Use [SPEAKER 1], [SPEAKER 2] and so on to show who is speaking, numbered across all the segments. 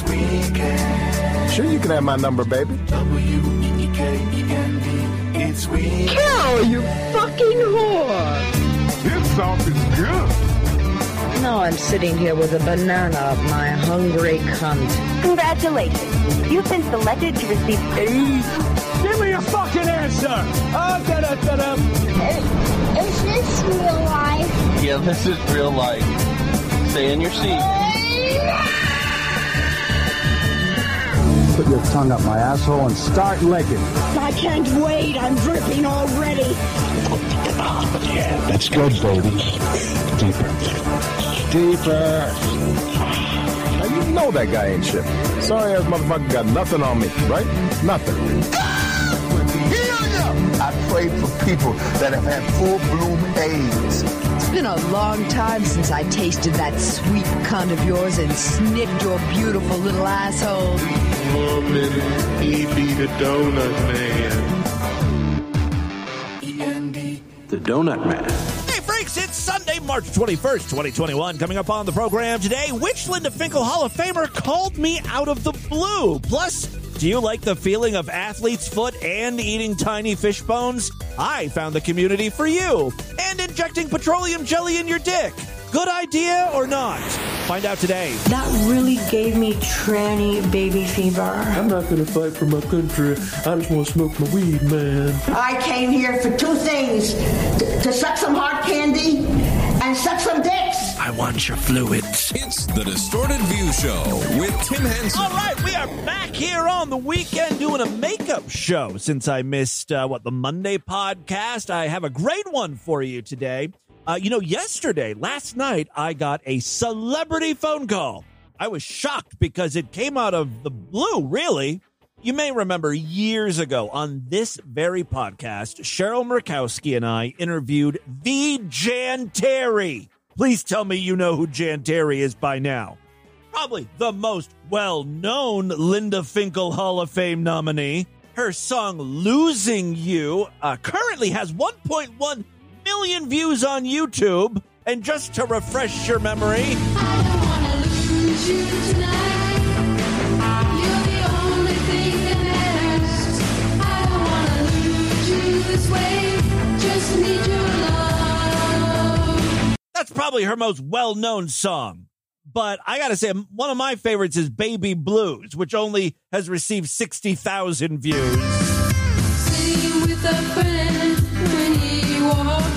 [SPEAKER 1] It's weekend.
[SPEAKER 2] Sure, you can have my number, baby.
[SPEAKER 1] W-E-E-K-E-N-D. It's weekend.
[SPEAKER 3] Carol, you fucking whore!
[SPEAKER 4] This sauce is good.
[SPEAKER 3] Now I'm sitting here with a banana up my hungry cunt.
[SPEAKER 5] Congratulations. You've been selected to receive a.
[SPEAKER 6] Give me a fucking answer! Oh, da da da da.
[SPEAKER 7] Is this real life?
[SPEAKER 8] Yeah, this is real life. Stay in your seat.
[SPEAKER 9] Put your tongue up my asshole and start licking.
[SPEAKER 3] I can't wait. I'm dripping already.
[SPEAKER 9] Yeah, that's good, baby. Deeper. Deeper.
[SPEAKER 2] Now, you know that guy ain't shit. Sorry ass motherfucker got nothing on me, right? Nothing.
[SPEAKER 4] I pray for people that have had full bloom AIDS.
[SPEAKER 10] It's been a long time since I tasted that sweet cunt of yours and sniffed your beautiful little asshole.
[SPEAKER 11] One he be the donut man.
[SPEAKER 8] The Donut Man.
[SPEAKER 12] Hey, freaks, it's Sunday, March 21st, 2021. Coming up on the program today, which Linda Finkle Hall of Famer called me out of the blue? Plus, do you like the feeling of athlete's foot and eating tiny fish bones? I found the community for you. And injecting petroleum jelly in your dick. Good idea or not? Find out today.
[SPEAKER 13] That really gave me tranny baby fever.
[SPEAKER 11] I'm not gonna fight for my country. I just want to smoke my weed, man.
[SPEAKER 14] I came here for two things to, to suck some hard candy and suck some dicks.
[SPEAKER 12] I want your fluids.
[SPEAKER 15] It's the Distorted View Show with Tim Henson.
[SPEAKER 12] All right, we are back here on the weekend doing a makeup show. Since I missed uh, what the Monday podcast, I have a great one for you today. Uh, you know, yesterday, last night, I got a celebrity phone call. I was shocked because it came out of the blue, really. You may remember years ago on this very podcast, Cheryl Murkowski and I interviewed the Jan Terri. Please tell me you know who Jan Terri is by now. Probably the most well known Linda Finkle Hall of Fame nominee. Her song Losing You uh, currently has 1.1 million views on YouTube. And just to refresh your memory, that's probably her most well known song. But I got to say, one of my favorites is Baby Blues, which only has received 60,000 views.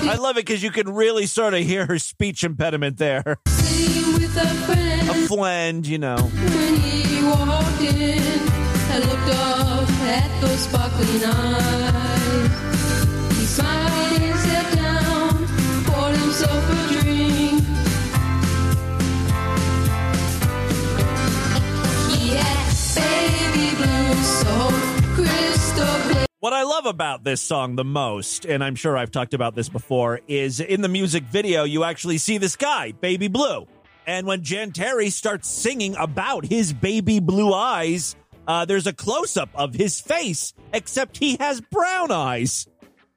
[SPEAKER 12] I love it because you can really sort of hear her speech impediment there. A friend, you know.
[SPEAKER 16] When he walked in, I looked up at those sparkling eyes.
[SPEAKER 12] What I love about this song the most, and I'm sure I've talked about this before, is in the music video, you actually see this guy, Baby Blue. And when Jan Terri starts singing about his baby blue eyes, uh, there's a close up of his face, except he has brown eyes.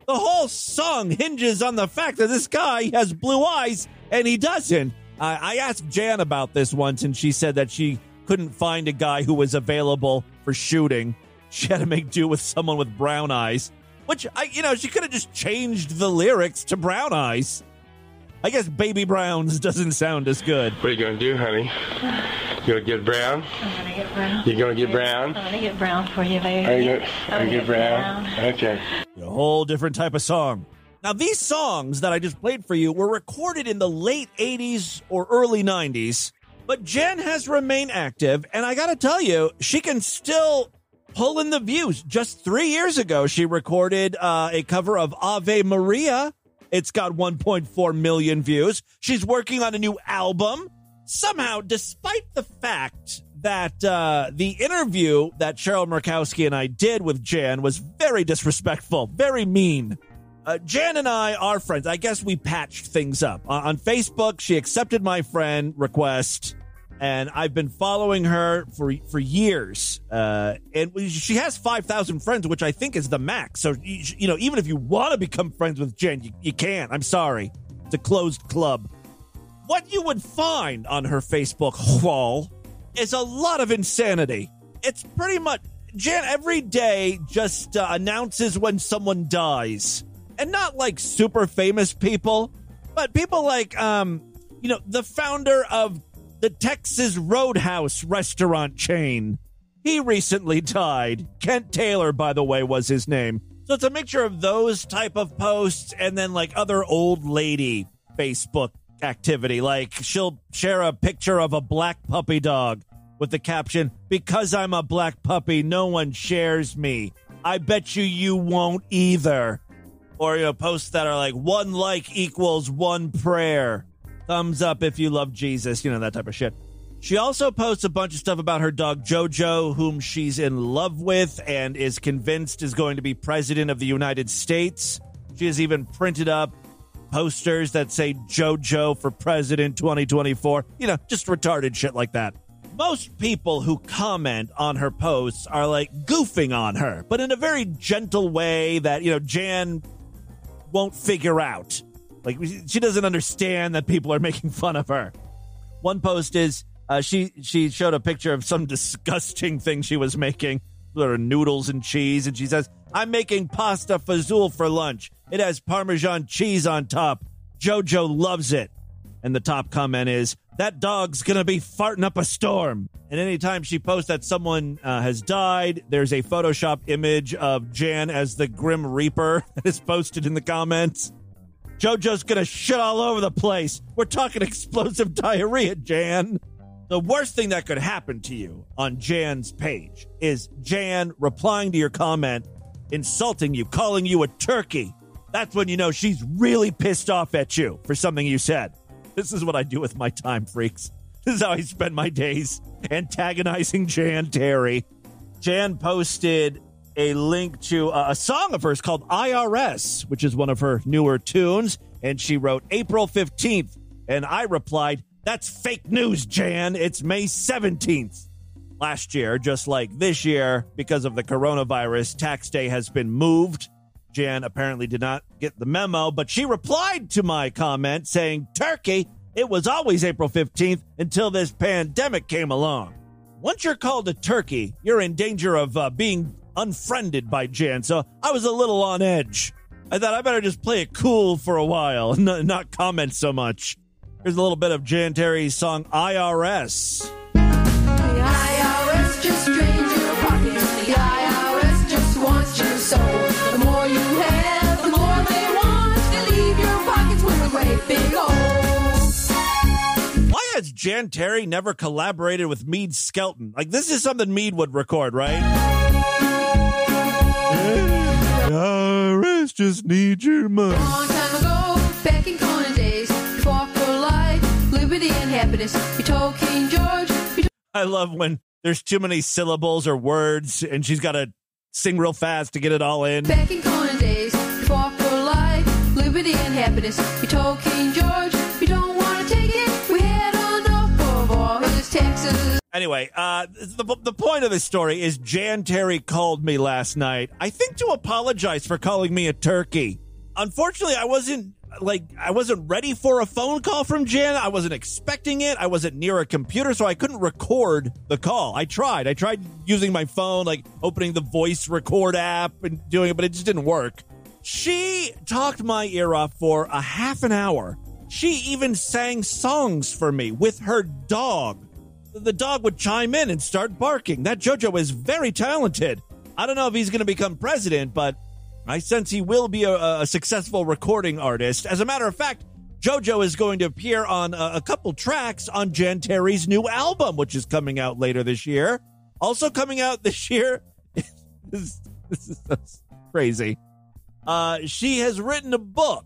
[SPEAKER 12] The whole song hinges on the fact that this guy has blue eyes and he doesn't. Uh, I asked Jan about this once, and she said that she couldn't find a guy who was available for shooting. She had to make do with someone with brown eyes, which I, you know, she could have just changed the lyrics to brown eyes. I guess baby browns doesn't sound as good.
[SPEAKER 11] What are you gonna do, honey? You gonna get brown?
[SPEAKER 17] I'm gonna get brown.
[SPEAKER 11] You gonna get brown?
[SPEAKER 17] I'm gonna get brown for you, baby.
[SPEAKER 11] Are you gonna,
[SPEAKER 17] I'm
[SPEAKER 11] are you get brown? Okay.
[SPEAKER 12] A whole different type of song. Now, these songs that I just played for you were recorded in the late 80s or early 90s, but Jen has remained active, and I gotta tell you, she can still pull in the views. Just three years ago, she recorded uh, a cover of Ave Maria. It's got 1.4 million views. She's working on a new album. Somehow, despite the fact that uh, the interview that Cheryl Murkowski and I did with Jan was very disrespectful, very mean. Uh, Jan and I are friends. I guess we patched things up. Uh, on Facebook, she accepted my friend request, and I've been following her for for years. Uh, and she has five thousand friends, which I think is the max. So you, know, even if you want to become friends with Jen, you, you can't. I'm sorry, it's a closed club. What you would find on her Facebook wall is a lot of insanity. It's pretty much Jen every day just uh, announces when someone dies, and not like super famous people, but people like um, you know, the founder of the Texas Roadhouse restaurant chain. He recently died. Kent Taylor, by the way, was his name. So it's a mixture of those type of posts and then like other old lady Facebook activity. Like she'll share a picture of a black puppy dog with the caption, Because I'm a black puppy, no one shares me. I bet you you won't either. Or, you know, posts that are like, one like equals one prayer. Thumbs up if you love Jesus, you know, that type of shit. She also posts a bunch of stuff about her dog Jojo, whom she's in love with and is convinced is going to be president of the United States. She has even printed up posters that say JoJo for president 2024. You know, just retarded shit like that. Most people who comment on her posts are like goofing on her, but in a very gentle way that, you know, Jan won't figure out. Like, she doesn't understand that people are making fun of her. One post is uh, she she showed a picture of some disgusting thing she was making. There are noodles and cheese, and she says, "I'm making pasta fazool for lunch. It has Parmesan cheese on top. Jojo loves it." And the top comment is, "That dog's gonna be farting up a storm." And anytime she posts that someone uh, has died, there's a Photoshop image of Jan as the Grim Reaper that is posted in the comments. Jojo's gonna shit all over the place. We're talking explosive diarrhea, Jan. The worst thing that could happen to you on Jan's page is Jan replying to your comment, insulting you, calling you a turkey. That's when you know she's really pissed off at you for something you said. This is what I do with my time, freaks. This is how I spend my days antagonizing Jan Terri. Jan posted a link to a song of hers called IRS, which is one of her newer tunes. And she wrote April 15th. And I replied, That's fake news, Jan. It's May 17th. Last year, just like this year, because of the coronavirus, tax day has been moved. Jan apparently did not get the memo, but she replied to my comment saying, Turkey, it was always April 15th until this pandemic came along. Once you're called a turkey, you're in danger of uh, being unfriended by Jan, so I was a little on edge. I thought I better just play it cool for a while and not, not comment so much. Here's a little bit of Jan Terri's song IRS.
[SPEAKER 16] The IRS just drains your pockets. The IRS just wants your soul. The more you have, the more they want. They leave your pockets with a great big hole.
[SPEAKER 12] Why has Jan Terri never collaborated with Mead Skelton? Like, this is something Mead would record, right? Just need your money.
[SPEAKER 16] Long time ago, back in Conan days, you fought for life, liberty, and happiness. You told King George. You
[SPEAKER 12] I love when there's too many syllables or words and she's got to sing real fast to get it all in.
[SPEAKER 16] Back in Conan days, you fought for life, liberty, and happiness. You told King George,
[SPEAKER 12] Anyway, uh, the, the point of this story is Jan Terri called me last night, I think to apologize for calling me a turkey. Unfortunately, I wasn't like I wasn't ready for a phone call from Jan. I wasn't expecting it. I wasn't near a computer, so I couldn't record the call. I tried. I tried using my phone, like opening the voice record app and doing it, but it just didn't work. She talked my ear off for a half an hour. She even sang songs for me with her dog. The dog would chime in and start barking. That JoJo is very talented. I don't know if he's going to become president, but I sense he will be a, a, successful recording artist. As a matter of fact, JoJo is going to appear on a, a couple tracks on Jan Terri's new album, which is coming out later this year. Also coming out this year, this, this is crazy. Uh, she has written a book.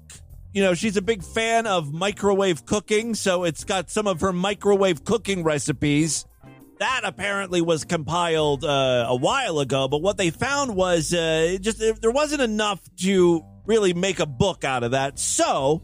[SPEAKER 12] You know, she's a big fan of microwave cooking, so it's got some of her microwave cooking recipes that apparently was compiled uh, a while ago, but what they found was uh, just there wasn't enough to really make a book out of that. So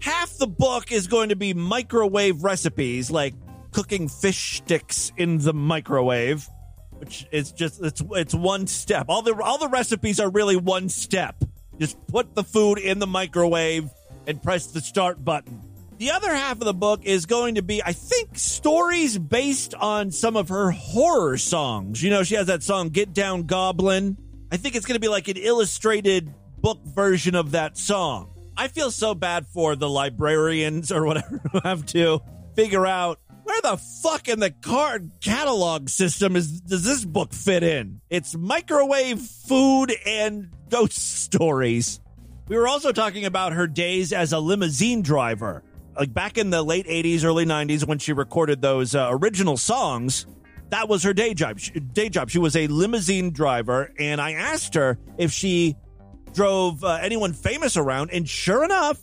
[SPEAKER 12] half the book is going to be microwave recipes, like cooking fish sticks in the microwave, which is just it's it's one step. All the all the recipes are really one step. Just put the food in the microwave and press the start button. The other half of the book is going to be, I think, stories based on some of her horror songs. You know, she has that song, Get Down Goblin. I think it's going to be like an illustrated book version of that song. I feel so bad for the librarians or whatever who have to figure out where the fuck in the card catalog system is does this book fit in? It's microwave food and ghost stories. We were also talking about her days as a limousine driver. Like back in the late 80s, early 90s when she recorded those uh, original songs, that was her day job. She, day job. She was a limousine driver and I asked her if she drove uh, anyone famous around and sure enough,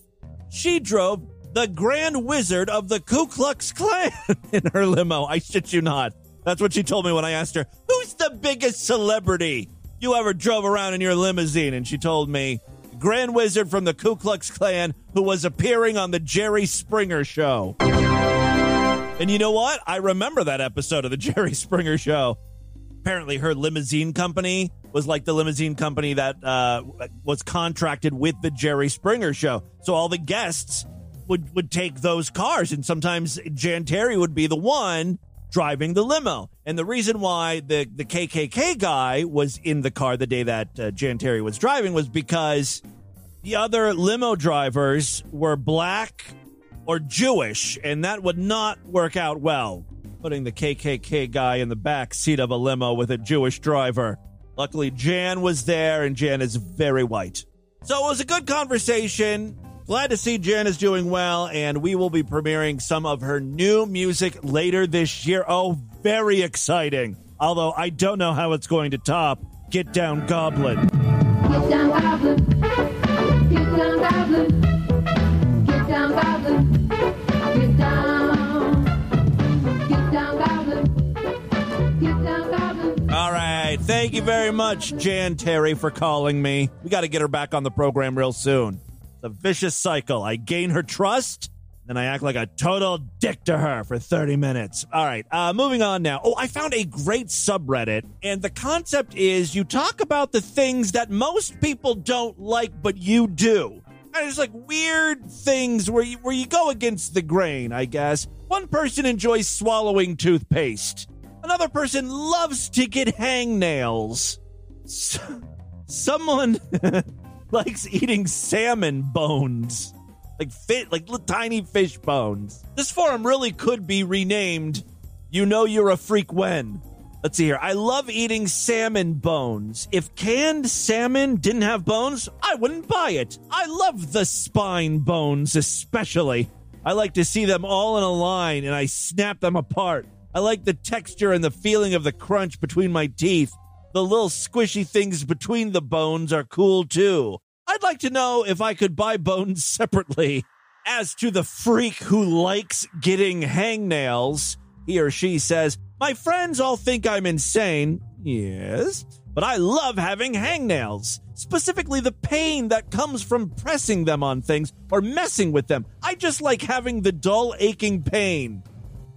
[SPEAKER 12] she drove the Grand Wizard of the Ku Klux Klan in her limo. I shit you not. That's what she told me when I asked her, Who's the biggest celebrity you ever drove around in your limousine? And she told me, Grand Wizard from the Ku Klux Klan who was appearing on the Jerry Springer Show. And you know what? I remember that episode of the Jerry Springer Show. Apparently, her limousine company was like the limousine company that uh, was contracted with the Jerry Springer Show. So all the guests would would take those cars, and sometimes Jan Terri would be the one driving the limo. And the reason why the the KKK guy was in the car the day that uh, Jan Terri was driving was because the other limo drivers were black or Jewish, and that would not work out well. Putting the KKK guy in the back seat of a limo with a Jewish driver. Luckily, Jan was there, and Jan is very white. So it was a good conversation. Glad to see Jan is doing well, and we will be premiering some of her new music later this year. Oh, very exciting. Although I don't know how it's going to top Get Down Goblin.
[SPEAKER 16] Get down, goblin. Get down, goblin. Get down, goblin. Get down. Get down, goblin. Get down, goblin.
[SPEAKER 12] All right. Thank you very much, Jan Terri, for calling me. We got to get her back on the program real soon. A vicious cycle. I gain her trust, then I act like a total dick to her for 30 minutes. All right. Uh, moving on now. Oh, I found a great subreddit, and the concept is you talk about the things that most people don't like, but you do. And it's like weird things where you, where you go against the grain, I guess. One person enjoys swallowing toothpaste. Another person loves to get hangnails. Someone likes eating salmon bones. Like fit like little tiny fish bones. This forum really could be renamed You Know You're a Freak When. Let's see here. I love eating salmon bones. If canned salmon didn't have bones, I wouldn't buy it. I love the spine bones, especially. I like to see them all in a line and I snap them apart. I like the texture and the feeling of the crunch between my teeth. The little squishy things between the bones are cool too. I'd like to know if I could buy bones separately. As to the freak who likes getting hangnails, he or she says, My friends all think I'm insane. Yes, but I love having hangnails. Specifically, the pain that comes from pressing them on things or messing with them. I just like having the dull, aching pain.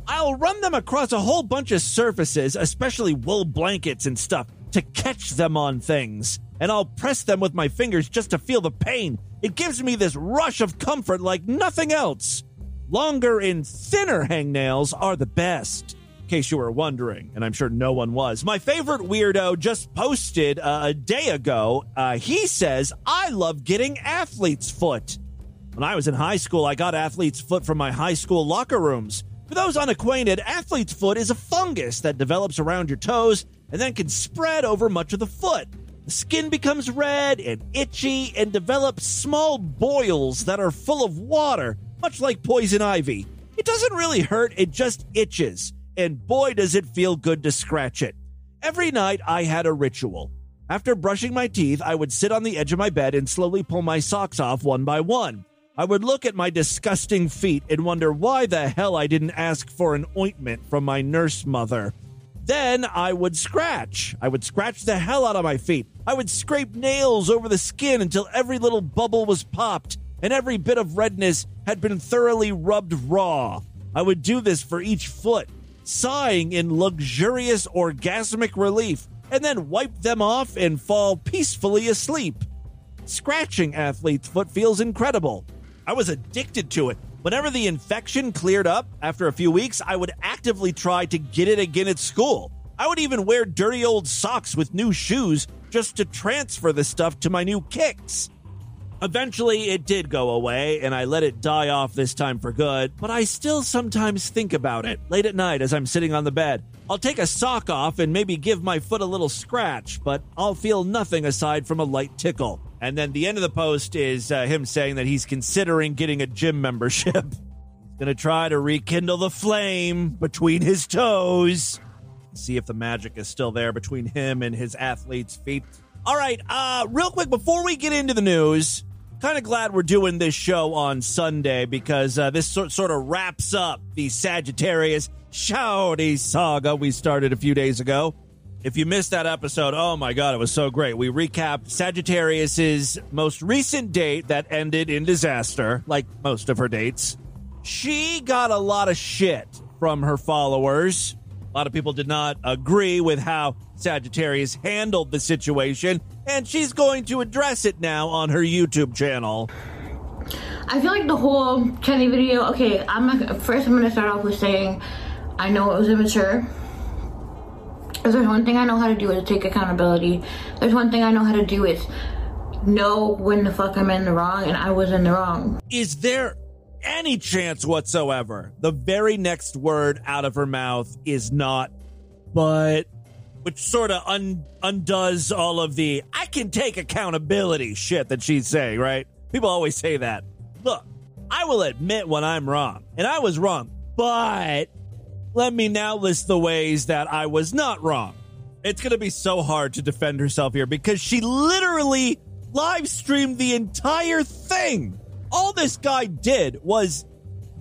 [SPEAKER 12] I'll run them across a whole bunch of surfaces, especially wool blankets and stuff, to catch them on things. And I'll press them with my fingers just to feel the pain. It gives me this rush of comfort like nothing else. Longer and thinner hangnails are the best. In case you were wondering, and I'm sure no one was. My favorite weirdo just posted uh, a day ago. Uh, he says, I love getting athlete's foot. When I was in high school, I got athlete's foot from my high school locker rooms. For those unacquainted, athlete's foot is a fungus that develops around your toes and then can spread over much of the foot. Skin becomes red and itchy and develops small boils that are full of water, much like poison ivy. It doesn't really hurt, it just itches. And boy, does it feel good to scratch it. Every night I had a ritual. After brushing my teeth, I would sit on the edge of my bed and slowly pull my socks off one by one. I would look at my disgusting feet and wonder why the hell I didn't ask for an ointment from my nurse mother. Then I would scratch. I would scratch the hell out of my feet. I would scrape nails over the skin until every little bubble was popped and every bit of redness had been thoroughly rubbed raw. I would do this for each foot, sighing in luxurious orgasmic relief, and then wipe them off and fall peacefully asleep. Scratching athlete's foot feels incredible. I was addicted to it. Whenever the infection cleared up after a few weeks, I would actively try to get it again at school. I would even wear dirty old socks with new shoes just to transfer the stuff to my new kicks. Eventually, it did go away, and I let it die off this time for good, but I still sometimes think about it late at night as I'm sitting on the bed. I'll take a sock off and maybe give my foot a little scratch, but I'll feel nothing aside from a light tickle. And then the end of the post is uh, him saying that he's considering getting a gym membership. He's to try to rekindle the flame between his toes. See if the magic is still there between him and his athlete's feet. All right, uh, real quick before we get into the news, kind of glad we're doing this show on Sunday because uh, this sort, sort of wraps up the Sagittarius Shawty saga we started a few days ago. If you missed that episode, oh my god, it was so great. We recapped Sagittarius's most recent date that ended in disaster, like most of her dates. She got a lot of shit from her followers. A lot of people did not agree with how Sagittarius handled the situation, and she's going to address it now on her YouTube channel.
[SPEAKER 18] I feel like the whole Kenny video. Okay, I'm not, first. I'm gonna start off with saying I know it was immature. If there's one thing I know how to do is take accountability. There's one thing I know how to do is know when the fuck I'm in the wrong, and I was in the wrong.
[SPEAKER 12] Is there any chance whatsoever the very next word out of her mouth is not but which sort of un- undoes all of the I can take accountability shit that she's saying, right? People always say that. Look, I will admit when I'm wrong, and I was wrong, but let me now list the ways that I was not wrong. It's going to be so hard to defend herself here because she literally live streamed the entire thing. All this guy did was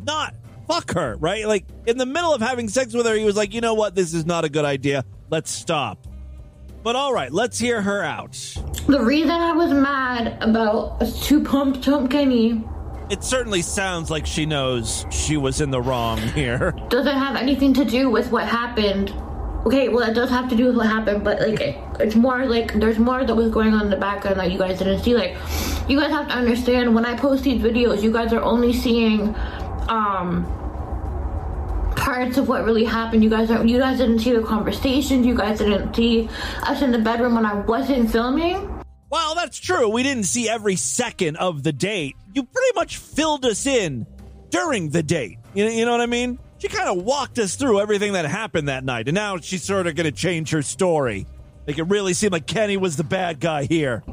[SPEAKER 12] not fuck her, right? Like in the middle of having sex with her, he was like, you know what? This is not a good idea. Let's stop. But all right, let's hear her out.
[SPEAKER 18] The reason I was mad about two pump Trump Kenny
[SPEAKER 12] It certainly sounds like she knows she was in the wrong here.
[SPEAKER 18] doesn't have anything to do with what happened. Okay, well, it does have to do with what happened, but like, it, it's more like there's more that was going on in the background that you guys didn't see. Like, you guys have to understand when I post these videos, you guys are only seeing um parts of what really happened. You guys you guys didn't see the conversations. You guys didn't see us in the bedroom when I wasn't filming.
[SPEAKER 12] Well, that's true. We didn't see every second of the date. You pretty much filled us in during the date. You know, you know what I mean? She kind of walked us through everything that happened that night, and now she's sort of going to change her story. Make it really seem like Kenny was the bad guy here.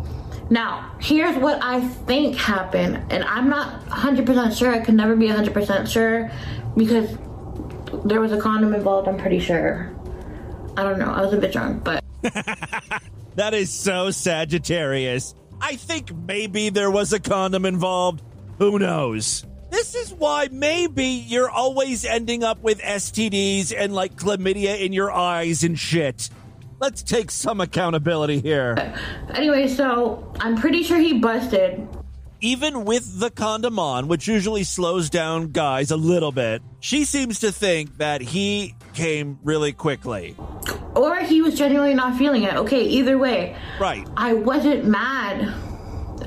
[SPEAKER 18] Now, here's what I think happened, and I'm not 100% sure. I could never be 100% sure because there was a condom involved, I'm pretty sure. I don't know. I was a bit drunk, but.
[SPEAKER 12] That is so Sagittarius. I think maybe there was a condom involved. Who knows? This is why maybe you're always ending up with STDs and like chlamydia in your eyes and shit. Let's take some accountability here.
[SPEAKER 18] Anyway, so I'm pretty sure he busted.
[SPEAKER 12] Even with the condom on, which usually slows down guys a little bit, she seems to think that he came really quickly.
[SPEAKER 18] Or he was genuinely not feeling it. Okay, either way.
[SPEAKER 12] Right.
[SPEAKER 18] I wasn't mad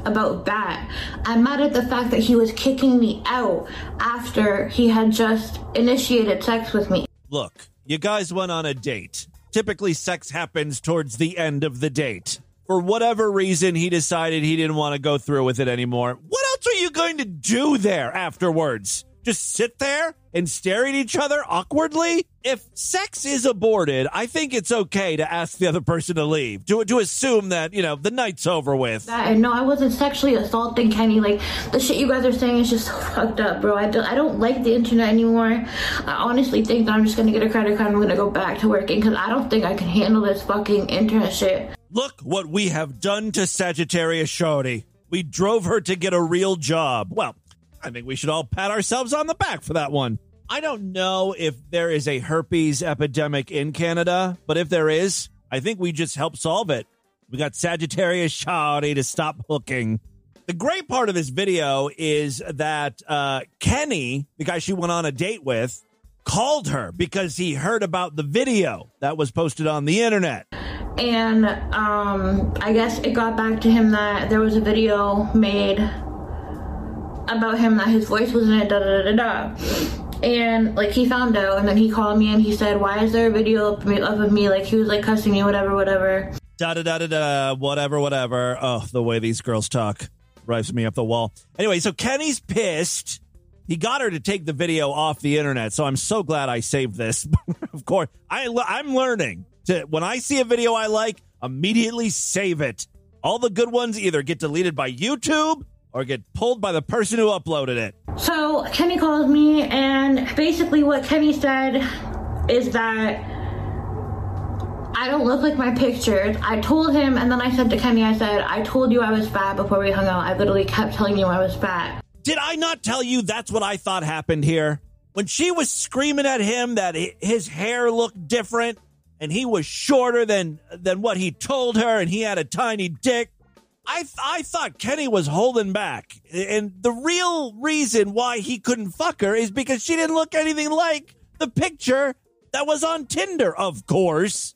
[SPEAKER 18] about that. I'm mad at the fact that he was kicking me out after he had just initiated sex with me.
[SPEAKER 12] Look, you guys went on a date. Typically, sex happens towards the end of the date. For whatever reason, he decided he didn't want to go through with it anymore. What else are you going to do there afterwards? Just sit there and stare at each other awkwardly? If sex is aborted, I think it's okay to ask the other person to leave, to, to assume that, you know, the night's over with.
[SPEAKER 18] That no, I wasn't sexually assaulting Kenny. Like the shit you guys are saying is just so fucked up, bro. I don't, I don't like the internet anymore. I honestly think that I'm just gonna get a credit card and I'm gonna go back to working because I don't think I can handle this fucking internet shit.
[SPEAKER 12] Look what we have done to Sagittarius Shawty. We drove her to get a real job. Well, I think we should all pat ourselves on the back for that one. I don't know if there is a herpes epidemic in Canada, but if there is, I think we just helped solve it. We got Sagittarius Shawty to stop hooking. The great part of this video is that uh, Kenny, the guy she went on a date with, called her because he heard about the video that was posted on the internet.
[SPEAKER 18] And um, I guess it got back to him that there was a video made about him that his voice was in it, da da da da da. And like he found out, and then he called me and he said, "Why is there a video of me, of me?" Like he was like cussing me, whatever, whatever.
[SPEAKER 12] Da da da da da. Whatever, whatever. Oh, the way these girls talk drives me up the wall. Anyway, so Kenny's pissed. He got her to take the video off the internet, so I'm so glad I saved this. of course, I I'm learning to when I see a video I like, immediately save it. All the good ones either get deleted by YouTube or get pulled by the person who uploaded it.
[SPEAKER 18] So Kenny called me, and basically what Kenny said is that I don't look like my pictures. I told him, and then I said to Kenny, I said, I told you I was fat before we hung out. I literally kept telling you I was fat.
[SPEAKER 12] Did I not tell you that's what I thought happened here? When she was screaming at him that his hair looked different and he was shorter than than what he told her and he had a tiny dick, I th- I thought Kenny was holding back. And the real reason why he couldn't fuck her is because she didn't look anything like the picture that was on Tinder, of course.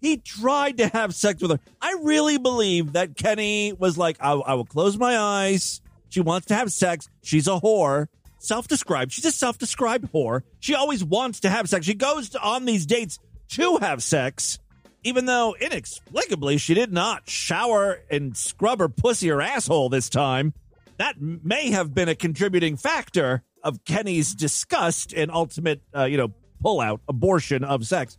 [SPEAKER 12] He tried to have sex with her. I really believe that Kenny was like, I, I will close my eyes. She wants to have sex. She's a whore. Self described. She's a self described whore. She always wants to have sex. She goes to, on these dates to have sex, even though inexplicably she did not shower and scrub her pussy or asshole this time. That may have been a contributing factor of Kenny's disgust and ultimate, uh, you know, pullout, abortion of sex.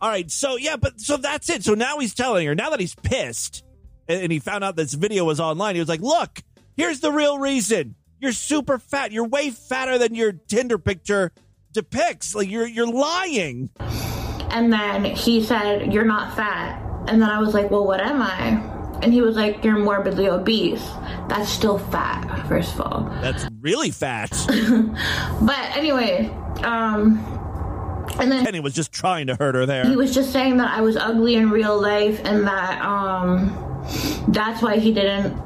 [SPEAKER 12] All right, so yeah, but so that's it. So now he's telling her, now that he's pissed and, and he found out this video was online, he was like, look, here's the real reason. You're super fat. You're way fatter than your Tinder picture depicts. Like you're you're lying.
[SPEAKER 18] And then he said, You're not fat. And then I was like, Well, what am I? And he was like, You're morbidly obese. That's still fat, first of all.
[SPEAKER 12] That's really fat.
[SPEAKER 18] But anyway, um, and then
[SPEAKER 12] Kenny was just trying to hurt her there.
[SPEAKER 18] he was just saying that I was ugly in real life and that um that's why he didn't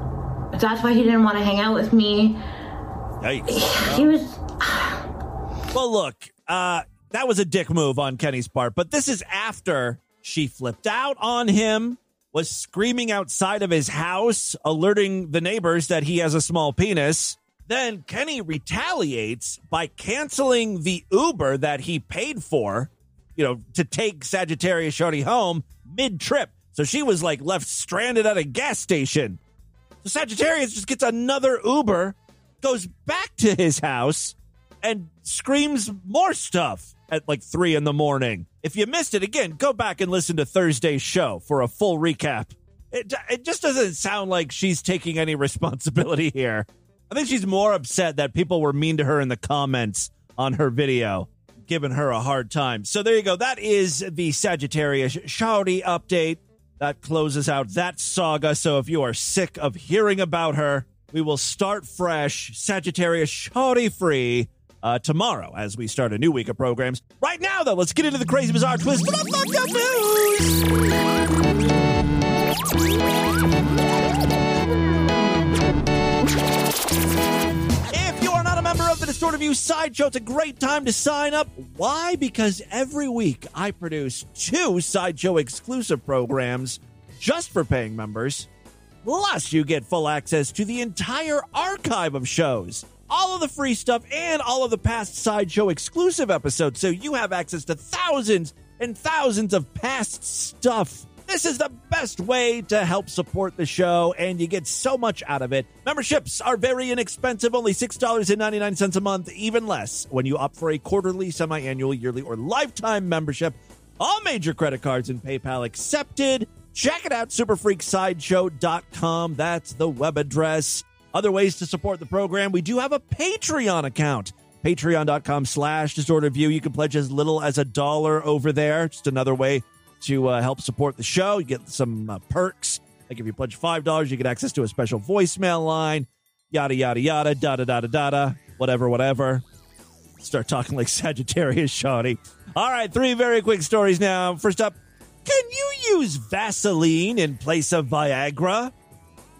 [SPEAKER 18] that's why he didn't want to hang out with me.
[SPEAKER 12] Yikes.
[SPEAKER 18] He was
[SPEAKER 12] Well, look, uh, that was a dick move on Kenny's part, but this is after she flipped out on him, was screaming outside of his house, alerting the neighbors that he has a small penis. Then Kenny retaliates by canceling the Uber that he paid for, you know, to take Sagittarius Shawty home mid trip. So she was like left stranded at a gas station. So Sagittarius just gets another Uber, goes back to his house, and screams more stuff at like three in the morning. If you missed it, again, go back and listen to Thursday's show for a full recap. It, it just doesn't sound like she's taking any responsibility here. I think she's more upset that people were mean to her in the comments on her video, giving her a hard time. So there you go. That is the Sagittarius Shawty update. That closes out that saga. So if you are sick of hearing about her, we will start fresh, Sagittarius Shawty free, uh, tomorrow as we start a new week of programs. Right now, though, let's get into the crazy, bizarre twist. If you are not a member of the Distorted View Sideshow, it's a great time to sign up. Why? Because every week I produce two Sideshow exclusive programs just for paying members. Plus, you get full access to the entire archive of shows, all of the free stuff, and all of the past Sideshow exclusive episodes. So you have access to thousands and thousands of past stuff. This is the best way to help support the show, and you get so much out of it. Memberships are very inexpensive, only $6.99 a month, even less when you opt for a quarterly, semi annual, yearly, or lifetime membership. All major credit cards and PayPal accepted. Check it out, superfreaksideshow.com. That's the web address. Other ways to support the program, we do have a Patreon account. Patreon.com slash distorted view. You can pledge as little as a dollar over there. Just another way to uh, help support the show. You get some uh, perks. Like if you pledge $5, you get access to a special voicemail line, yada, yada, yada, da, da, da, da, da, whatever, whatever. Start talking like Sagittarius Shawty. All right, three very quick stories now. First up, can you use Vaseline in place of Viagra?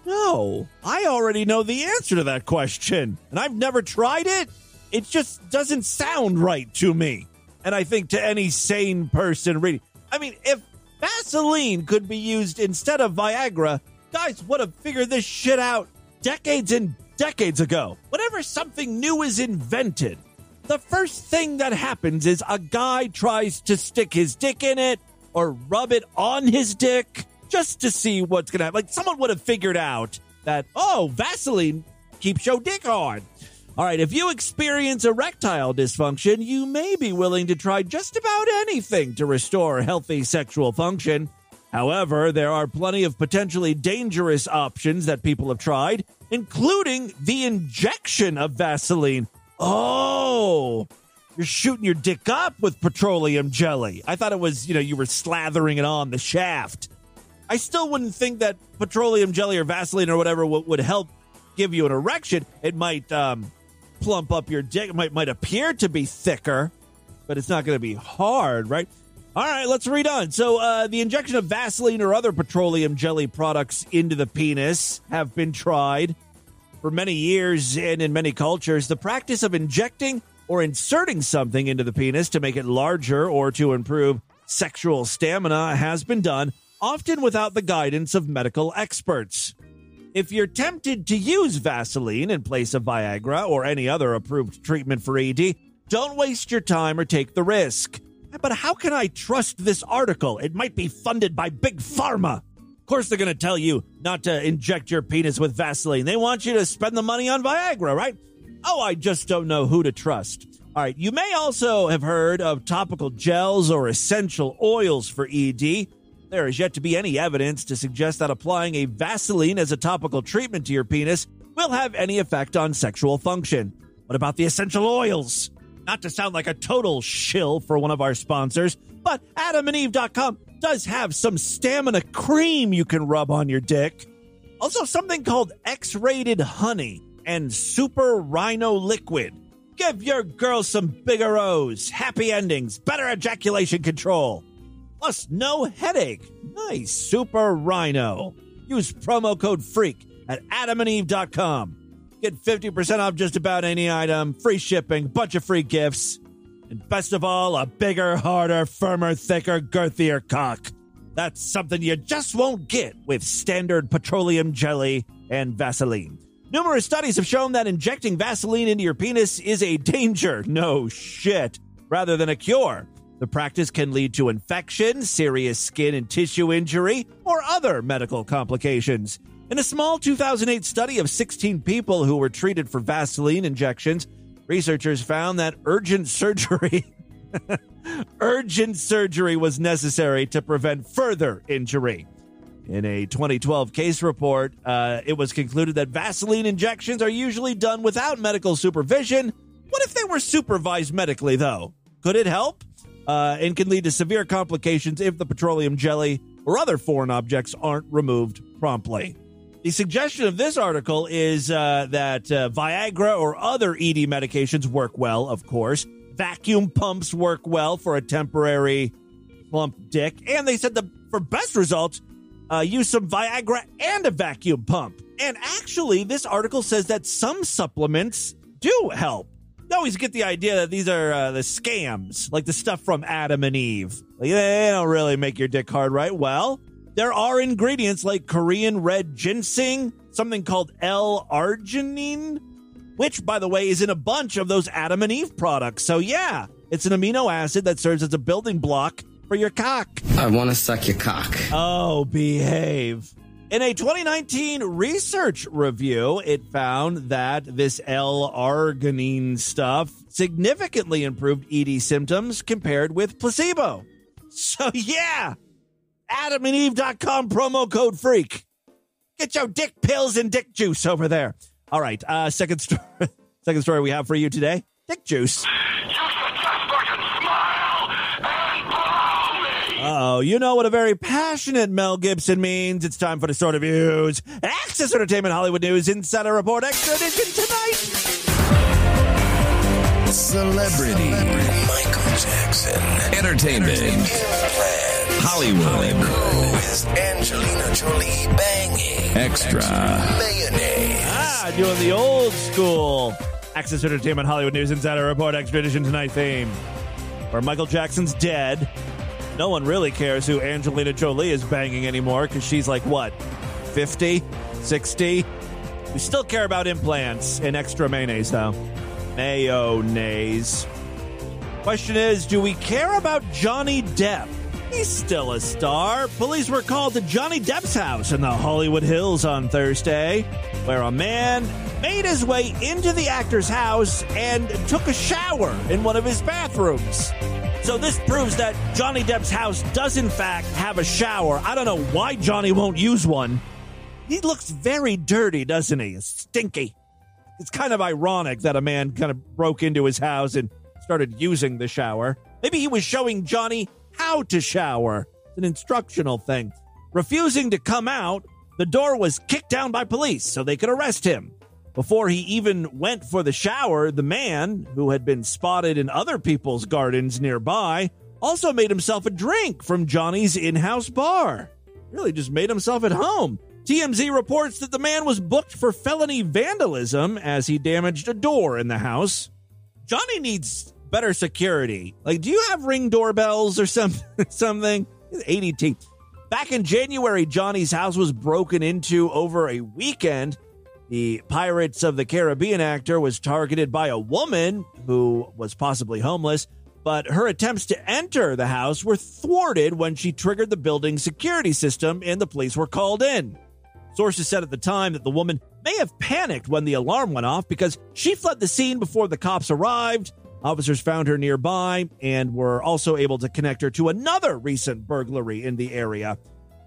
[SPEAKER 12] No, I already know the answer to that question, and I've never tried it. It just doesn't sound right to me. And I think to any sane person reading, I mean, if Vaseline could be used instead of Viagra, guys would have figured this shit out decades and decades ago, whenever something new is invented, the first thing that happens is a guy tries to stick his dick in it or rub it on his dick just to see what's going to happen. Like someone would have figured out that, oh, Vaseline keeps your dick hard. All right, if you experience erectile dysfunction, you may be willing to try just about anything to restore healthy sexual function. However, there are plenty of potentially dangerous options that people have tried, including the injection of Vaseline. Oh, you're shooting your dick up with petroleum jelly. I thought it was, you know, you were slathering it on the shaft. I still wouldn't think that petroleum jelly or Vaseline or whatever would, would help give you an erection. It might um, plump up your dick. It might, might appear to be thicker, but it's not going to be hard, right? All right, let's read on. So, uh, the injection of Vaseline or other petroleum jelly products into the penis have been tried for many years and in many cultures. The practice of injecting or inserting something into the penis to make it larger or to improve sexual stamina has been done, often without the guidance of medical experts. If you're tempted to use Vaseline in place of Viagra or any other approved treatment for ED, don't waste your time or take the risk. But how can I trust this article? It might be funded by Big Pharma. Of course, they're going to tell you not to inject your penis with Vaseline. They want you to spend the money on Viagra, right? Oh, I just don't know who to trust. All right, you may also have heard of topical gels or essential oils for ED. There is yet to be any evidence to suggest that applying a Vaseline as a topical treatment to your penis will have any effect on sexual function. What about the essential oils? Not to sound like a total shill for one of our sponsors, but adamandeve.com does have some stamina cream you can rub on your dick. Also, something called X rated honey and super rhino liquid. Give your girl some bigger O's, happy endings, better ejaculation control. Plus, no headache. Nice super rhino. Use promo code FREAK at adamandeve.com. Get 50% off just about any item, free shipping, bunch of free gifts, and best of all, a bigger, harder, firmer, thicker, girthier cock. That's something you just won't get with standard petroleum jelly and Vaseline. Numerous studies have shown that injecting Vaseline into your penis is a danger. No shit. Rather than a cure. The practice can lead to infection, serious skin and tissue injury, or other medical complications. In a small 2008 study of 16 people who were treated for Vaseline injections, researchers found that urgent surgery urgent surgery was necessary to prevent further injury. In a 2012 case report, uh, it was concluded that Vaseline injections are usually done without medical supervision. What if they were supervised medically, though? Could it help? Uh, and can lead to severe complications if the petroleum jelly or other foreign objects aren't removed promptly. The suggestion of this article is uh, that uh, Viagra or other ED medications work well, of course. Vacuum pumps work well for a temporary plump dick. And they said the for best results, uh, use some Viagra and a vacuum pump. And actually, this article says that some supplements do help. Always get the idea that these are uh, the scams, like the stuff from Adam and Eve. Like, they don't really make your dick hard, right? Well, there are ingredients like Korean red ginseng, something called L-arginine, which, by the way, is in a bunch of those Adam and Eve products. So, yeah, it's an amino acid that serves as a building block for your cock.
[SPEAKER 19] I want to suck your cock.
[SPEAKER 12] Oh, behave. In a 2019 research review, it found that this L-arginine stuff significantly improved ED symptoms compared with placebo. So, yeah, adamandeve.com promo code freak. Get your dick pills and dick juice over there. All right, uh, second story, second story we have for you today: dick juice. Oh, you know what a very passionate Mel Gibson means. It's time for the sort of views. Access Entertainment Hollywood News Insider Report Extra Edition tonight.
[SPEAKER 15] Celebrity. Michael Jackson. Entertainment. Hollywood.
[SPEAKER 1] With Angelina Jolie banging.
[SPEAKER 15] Extra.
[SPEAKER 1] Mayonnaise.
[SPEAKER 12] Ah, doing the old school Access Entertainment Hollywood News Insider Report Extra Edition tonight theme. Where Michael Jackson's dead. No one really cares who Angelina Jolie is banging anymore because she's like, what, 50, 60? We still care about implants and extra mayonnaise, though. Mayonnaise. Question is Do we care about Johnny Depp? He's still a star. Police were called to Johnny Depp's house in the Hollywood Hills on Thursday, where a man made his way into the actor's house and took a shower in one of his bathrooms. So this proves that Johnny Depp's house does in fact have a shower. I don't know why Johnny won't use one. He looks very dirty, doesn't he? Stinky. It's kind of ironic that a man kind of broke into his house and started using the shower. Maybe he was showing Johnny how to shower. It's an instructional thing. Refusing to come out, the door was kicked down by police so they could arrest him. Before he even went for the shower, the man, who had been spotted in other people's gardens nearby, also made himself a drink from Johnny's in house bar. Really just made himself at home. TMZ reports that the man was booked for felony vandalism as he damaged a door in the house. Johnny needs better security. Like, do you have ring doorbells or some, something? ADT. Back in January, Johnny's house was broken into over a weekend. The Pirates of the Caribbean actor was targeted by a woman who was possibly homeless, but her attempts to enter the house were thwarted when she triggered the building's security system and the police were called in. Sources said at the time that the woman may have panicked when the alarm went off because she fled the scene before the cops arrived. Officers found her nearby and were also able to connect her to another recent burglary in the area.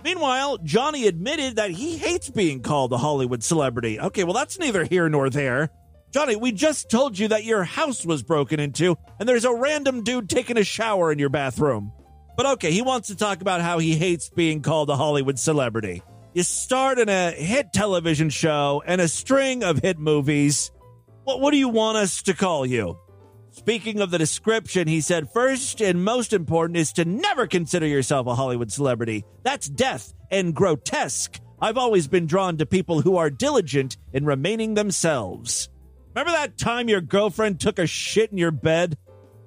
[SPEAKER 12] Meanwhile, Johnny admitted that he hates being called a Hollywood celebrity. Okay, well, that's neither here nor there. Johnny, we just told you that your house was broken into and there's a random dude taking a shower in your bathroom. But okay, he wants to talk about how he hates being called a Hollywood celebrity. You starred in a hit television show and a string of hit movies. What, what do you want us to call you? Speaking of the description, he said, first and most important is to never consider yourself a Hollywood celebrity. That's death and grotesque. I've always been drawn to people who are diligent in remaining themselves. Remember that time your girlfriend took a shit in your bed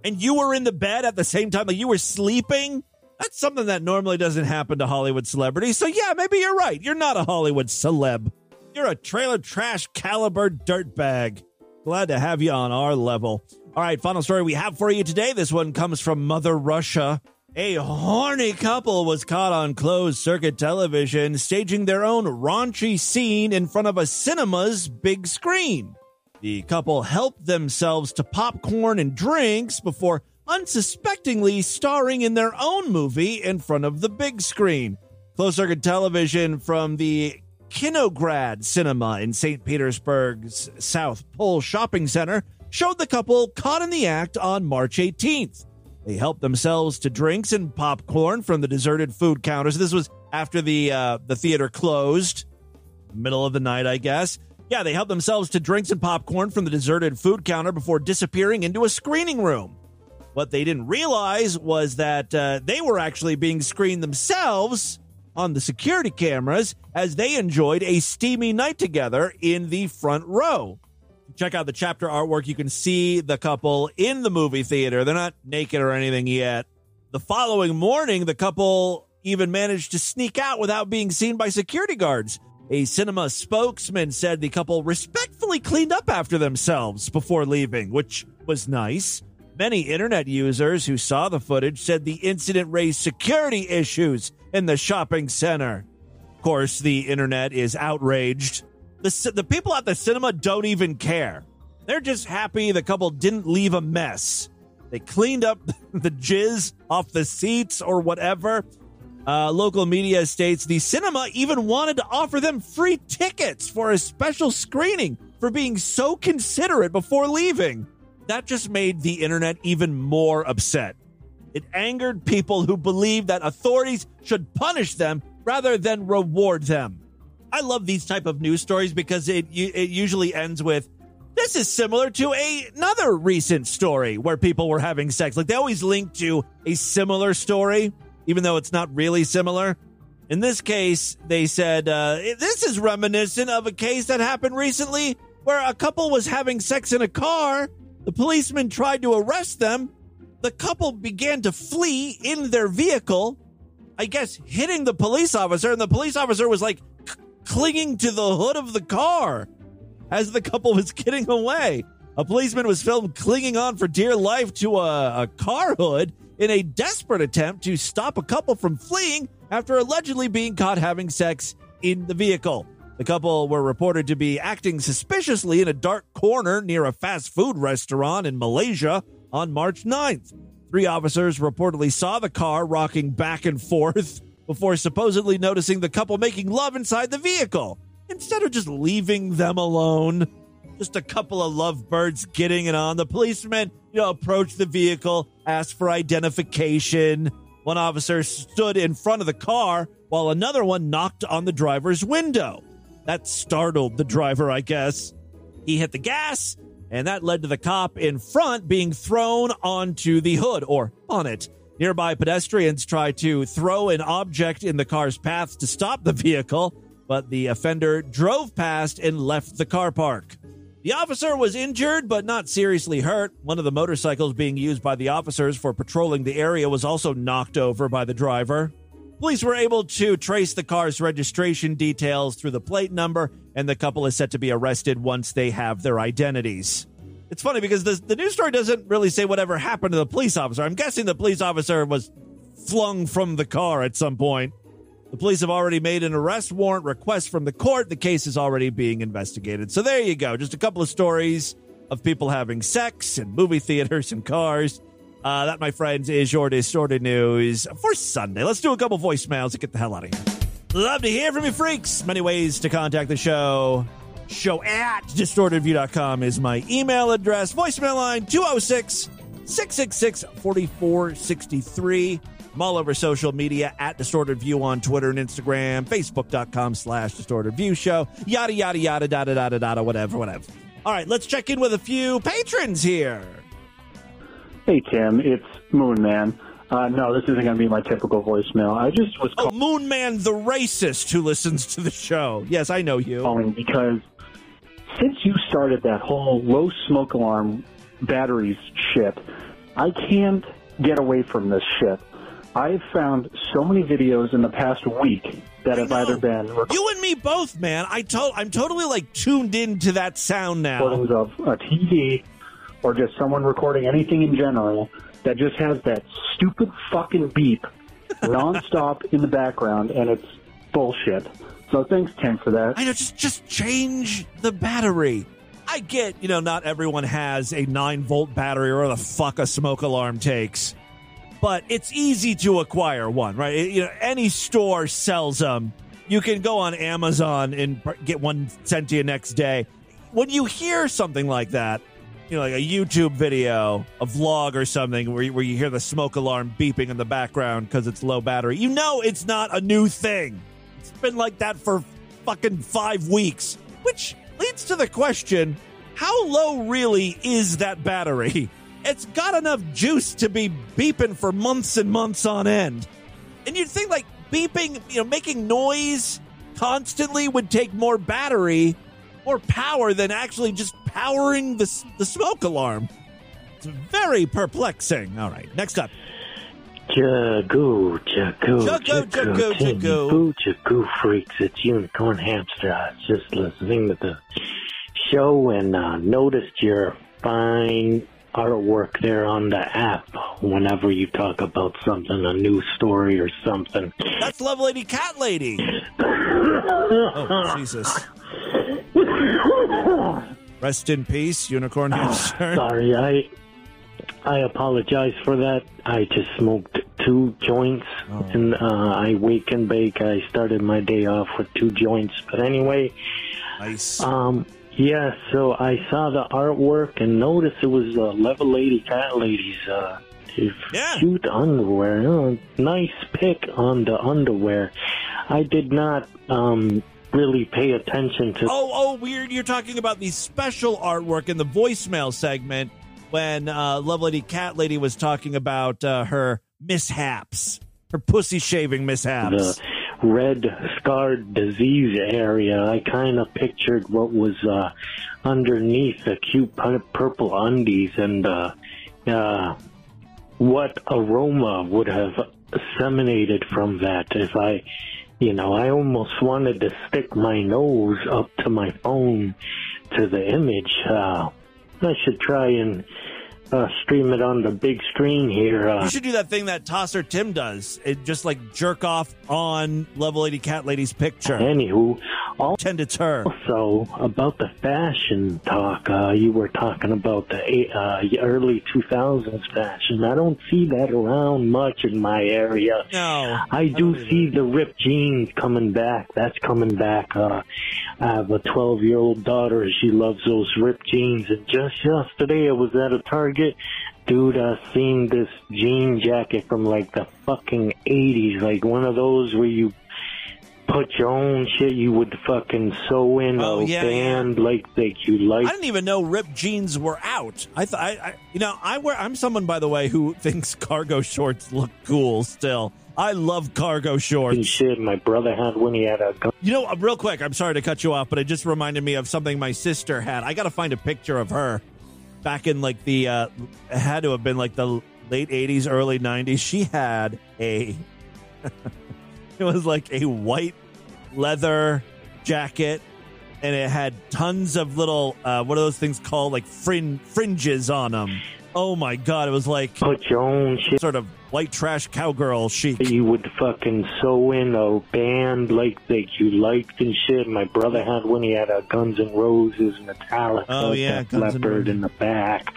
[SPEAKER 12] and you were in the bed at the same time, like you were sleeping? That's something that normally doesn't happen to Hollywood celebrities. So, yeah, maybe you're right. You're not a Hollywood celeb. You're a trailer trash caliber dirtbag. Glad to have you on our level. All right, final story we have for you today. This one comes from Mother Russia. A horny couple was caught on closed circuit television staging their own raunchy scene in front of a cinema's big screen. The couple helped themselves to popcorn and drinks before unsuspectingly starring in their own movie in front of the big screen. Closed circuit television from the Kinograd Cinema in St. Petersburg's South Pole Shopping Center showed the couple caught in the act on March 18th. They helped themselves to drinks and popcorn from the deserted food counters. This was after the uh, the theater closed, middle of the night, I guess. Yeah, they helped themselves to drinks and popcorn from the deserted food counter before disappearing into a screening room. What they didn't realize was that uh, they were actually being screened themselves on the security cameras as they enjoyed a steamy night together in the front row. Check out the chapter artwork. You can see the couple in the movie theater. They're not naked or anything yet. The following morning, the couple even managed to sneak out without being seen by security guards. A cinema spokesman said the couple respectfully cleaned up after themselves before leaving, which was nice. Many internet users who saw the footage said the incident raised security issues in the shopping center. Of course, the internet is outraged. The, the people at the cinema don't even care. They're just happy the couple didn't leave a mess. They cleaned up the jizz off the seats or whatever. Uh, local media states the cinema even wanted to offer them free tickets for a special screening for being so considerate before leaving. That just made the internet even more upset. It angered people who believe that authorities should punish them rather than reward them. I love these type of news stories because it it usually ends with this is similar to a, another recent story where people were having sex. Like they always link to a similar story, even though it's not really similar. In this case, they said uh, this is reminiscent of a case that happened recently where a couple was having sex in a car. The policeman tried to arrest them. The couple began to flee in their vehicle, I guess hitting the police officer, and the police officer was like clinging to the hood of the car. as the couple was getting away. A policeman was filmed clinging on for dear life to a, a car hood in a desperate attempt to stop a couple from fleeing after allegedly being caught having sex in the vehicle. The couple were reported to be acting suspiciously in a dark corner near a fast food restaurant in Malaysia on March 9th. Three officers reportedly saw the car rocking back and forth before supposedly noticing the couple making love inside the vehicle. Instead of just leaving them alone, just a couple of lovebirds getting it on. The policeman, you know, approached the vehicle, asked for identification. One officer stood in front of the car while another one knocked on the driver's window. That startled the driver, I guess. He hit the gas, and that led to the cop in front being thrown onto the hood or bonnet. Nearby pedestrians tried to throw an object in the car's path to stop the vehicle, but the offender drove past and left the car park. The officer was injured but not seriously hurt. One of the motorcycles being used by the officers for patrolling the area was also knocked over by the driver. Police were able to trace the car's registration details through the plate number, and the couple is set to be arrested once they have their identities. It's funny because the, the news story doesn't really say whatever happened to the police officer. I'm guessing the police officer was flung from the car at some point. The police have already made an arrest warrant request from the court. The case is already being investigated. So there you go. Just a couple of stories of people having sex in movie theaters and cars. Uh, that, my friends, is your distorted news for Sunday. Let's do a couple voicemails and get the hell out of here. Love to hear from you, freaks. Many ways to contact the show. Show at distortedview.com is my email address. Voicemail line 206 666 4463. I'm all over social media at Distorted View on Twitter and Instagram, Facebook.com slash Distorted View Show, yada, yada, yada, da, da, da, da, da, whatever, whatever. All right, let's check in with a few patrons here.
[SPEAKER 20] Hey, Tim, it's Moon Man. Uh, no, this isn't going to be my typical voicemail. I just was
[SPEAKER 12] Oh, Moon Man, the racist who listens to the show. Yes, I know you.
[SPEAKER 20] calling because since you started that whole low smoke alarm batteries shit, I can't get away from this shit. I've found so many videos in the past week that have either been
[SPEAKER 12] You and me both, man. I to- I'm totally like tuned into that sound now.
[SPEAKER 20] recordings of a TV or just someone recording anything in general that just has that stupid fucking beep nonstop in the background, and it's bullshit. So thanks, Ken, for that.
[SPEAKER 12] I know, just just change the battery. I get, you know, not everyone has a nine volt battery or the fuck a smoke alarm takes, but it's easy to acquire one, right? You know, any store sells them. You can go on Amazon and get one sent to you next day. When you hear something like that, you know, like a YouTube video, a vlog or something where you, where you hear the smoke alarm beeping in the background because it's low battery, you know it's not a new thing. It's been like that for fucking five weeks, which leads to the question how low really is that battery? It's got enough juice to be beeping for months and months on end. And you'd think like beeping, you know, making noise constantly would take more battery, more power than actually just powering the, the smoke alarm. It's very perplexing. All right, next up.
[SPEAKER 21] Jagoo, Jagoo,
[SPEAKER 12] Jagoo, Jagoo, Jagoo.
[SPEAKER 21] Jagoo freaks. It's Unicorn Hamster. I was just listening to the show and uh, noticed your fine artwork there on the app whenever you talk about something, a news story or something.
[SPEAKER 12] That's Love Lady Cat Lady. Oh, Jesus. Rest in peace, Unicorn Hamster.
[SPEAKER 21] Sorry, I I apologize for that. I just smoked two joints and uh, I wake and bake. I started my day off with two joints. But anyway,
[SPEAKER 12] nice.
[SPEAKER 21] Um, yeah, so I saw the artwork and noticed it was uh, Level Lady Cat Lady's uh, cute underwear. Oh, nice pick on the underwear. I did not um, really pay attention to.
[SPEAKER 12] Oh, oh, weird. You're talking about the special artwork in the voicemail segment when uh, Love Lady Cat Lady was talking about uh, her mishaps, her pussy shaving mishaps.
[SPEAKER 21] the red scarred disease area, I kind of pictured what was uh, underneath the cute purple undies and uh, uh, what aroma would have emanated from that if I, you know, I almost wanted to stick my nose up to my phone to the image. I should try and uh, stream it on the big screen here. Uh,
[SPEAKER 12] You should do that thing that Tosser Tim does. It just like jerk off on Level 80 Cat Lady's picture.
[SPEAKER 21] Anywho, all
[SPEAKER 12] Pretend it's her.
[SPEAKER 21] Also, about the fashion talk, uh, you were talking about the uh, early 2000s fashion. I don't see that around much in my area.
[SPEAKER 12] No.
[SPEAKER 21] I do see the ripped jeans coming back. That's coming back. Uh, I have a 12 year old daughter. She loves those ripped jeans. And just yesterday, I was at a Target. Dude, I seen this jean jacket from like the fucking 80s. Like one of those where you put your own shit you would fucking sew in
[SPEAKER 12] Oh,
[SPEAKER 21] a
[SPEAKER 12] yeah,
[SPEAKER 21] band like that you like.
[SPEAKER 12] I didn't even know ripped jeans were out. I thought, I, I, you know, I wear. I'm someone, by the way, who thinks cargo shorts look cool. Still, I love cargo shorts.
[SPEAKER 21] shit my brother had when he had a gun.
[SPEAKER 12] You know, uh, real quick, I'm sorry to cut you off, but it just reminded me of something my sister had. I got to find a picture of her back in like the, uh, had to have been like the late 80s, early 90s. She had a, it was like a white leather jacket and it had tons of little, uh, what are those things called? Like frin- fringes on them. Oh my God. It was like
[SPEAKER 21] Put your own shit
[SPEAKER 12] sort of white trash cowgirl chic.
[SPEAKER 21] you would fucking sew in a band like that you liked and shit. My brother had when he had a Guns N' Roses Metallica,
[SPEAKER 12] Oh, yeah, Guns
[SPEAKER 21] leopard in the back.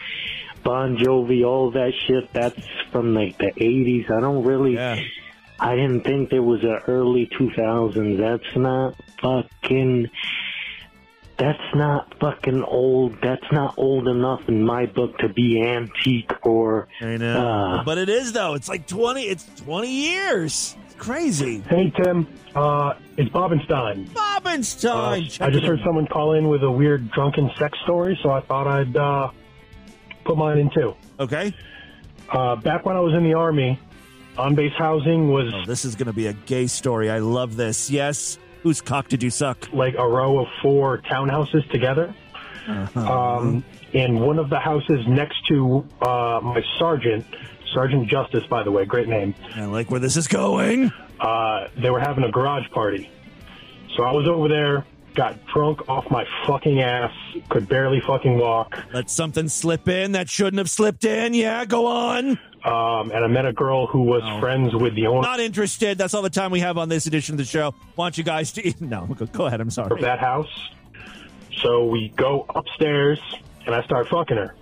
[SPEAKER 21] Bon Jovi, all that shit. That's from like the '80s. I don't really. I didn't think there was a early 2000s. That's not fucking. That's not fucking old. That's not old enough in my book to be antique or.
[SPEAKER 12] I know.
[SPEAKER 21] Uh,
[SPEAKER 12] but it is though. It's like twenty. It's twenty years. It's crazy.
[SPEAKER 22] Hey, Tim. Uh, it's Bobenstein.
[SPEAKER 12] Bobenstein.
[SPEAKER 22] Uh, I just heard someone call in with a weird drunken sex story, so I thought I'd uh, put mine in too.
[SPEAKER 12] Okay.
[SPEAKER 22] Uh, back when I was in the Army, on base housing was.
[SPEAKER 12] Oh, this is going to be a gay story. I love this. Yes. Whose cock did you suck?
[SPEAKER 22] Like a row of four townhouses together.
[SPEAKER 12] Uh-huh.
[SPEAKER 22] Um, in one of the houses next to uh, my sergeant, Sergeant Justice, by the way, great name.
[SPEAKER 12] I like where this is going.
[SPEAKER 22] Uh, they were having a garage party. So I was over there, got drunk off my fucking ass, could barely fucking walk.
[SPEAKER 12] Let something slip in that shouldn't have slipped in. Yeah, go on.
[SPEAKER 22] Um, and I met a girl who was friends with the owner
[SPEAKER 12] Not interested. That's all the time we have on this edition of the show. Want you guys to no? Go, go ahead. I'm sorry.
[SPEAKER 22] of that house. So we go upstairs, and I start fucking her.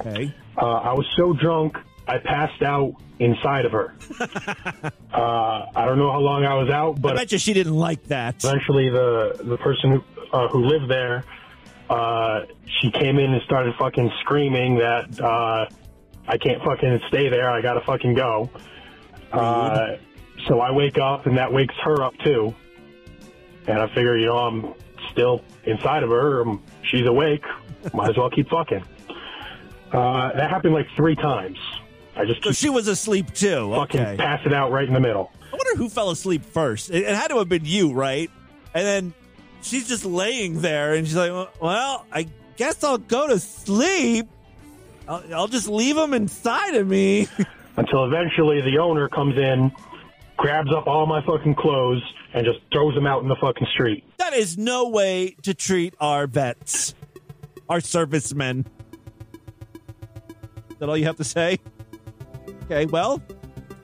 [SPEAKER 12] Okay.
[SPEAKER 22] Uh, I was so drunk, I passed out inside of her. uh, I don't know how long I was out,
[SPEAKER 12] I
[SPEAKER 22] but
[SPEAKER 12] bet you she didn't like that.
[SPEAKER 22] eventually the the person who uh, who lived there, uh, she came in and started fucking screaming that uh, I can't fucking stay there. I gotta fucking go. Uh, so I wake up and that wakes her up too. And I figure, you know, I'm still inside of her. um, She's awake. Might as well keep fucking. Uh, that happened like three times. I just
[SPEAKER 12] So she was asleep too.
[SPEAKER 22] fucking
[SPEAKER 12] Okay.
[SPEAKER 22] passing out right in the middle.
[SPEAKER 12] I wonder who fell asleep first. It, it had to have been you, right? And then she's just laying there, and she's like, "Well, I guess I'll go to sleep. I'll, I'll just leave him inside of me."
[SPEAKER 22] until eventually the owner comes in, grabs up all my fucking clothes, and just throws them out in the fucking street.
[SPEAKER 12] That is no way to treat our vets, our servicemen. Is that all you have to say? Okay, well,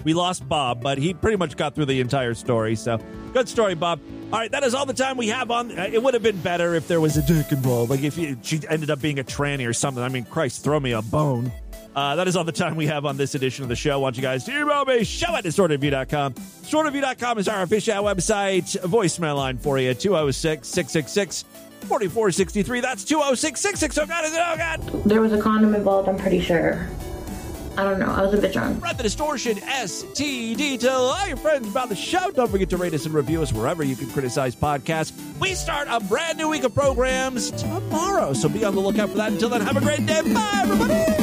[SPEAKER 12] we lost Bob, but he pretty much got through the entire story. So, good story, Bob. All right, that is all the time we have on. uh, It would have been better if there was a dick involved. Like if she ended up being a tranny or something. I mean, Christ, throw me a bone. Uh, that is all the time we have on this edition of the show. I want you guys to email me, show at distortedview.com. Distortedview.com is our official website. Voicemail line for you, 206 666 4463. That's 206 660. Oh, God, is it? Oh, God.
[SPEAKER 18] There was a condom involved, I'm pretty sure. I don't know. I was a bit drunk.
[SPEAKER 12] Spread the distortion STD. Tell all your friends about the show. Don't forget to rate us and review us wherever you can criticize podcasts. We start a brand new week of programs tomorrow, so be on the lookout for that. Until then, have a great day. Bye, everybody.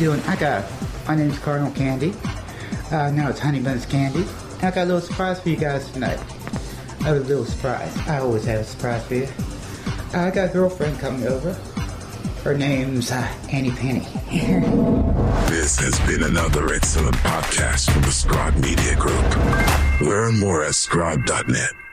[SPEAKER 23] Doing? I got my name's Cardinal Candy. Uh, now it's Honey Buns Candy. I got a little surprise for you guys tonight. I have a little surprise. I always have a surprise for you. I got a girlfriend coming over. Her name's uh, Annie Penny.
[SPEAKER 24] This has been another excellent podcast from the Scribe Media Group. Learn more at scribe.net.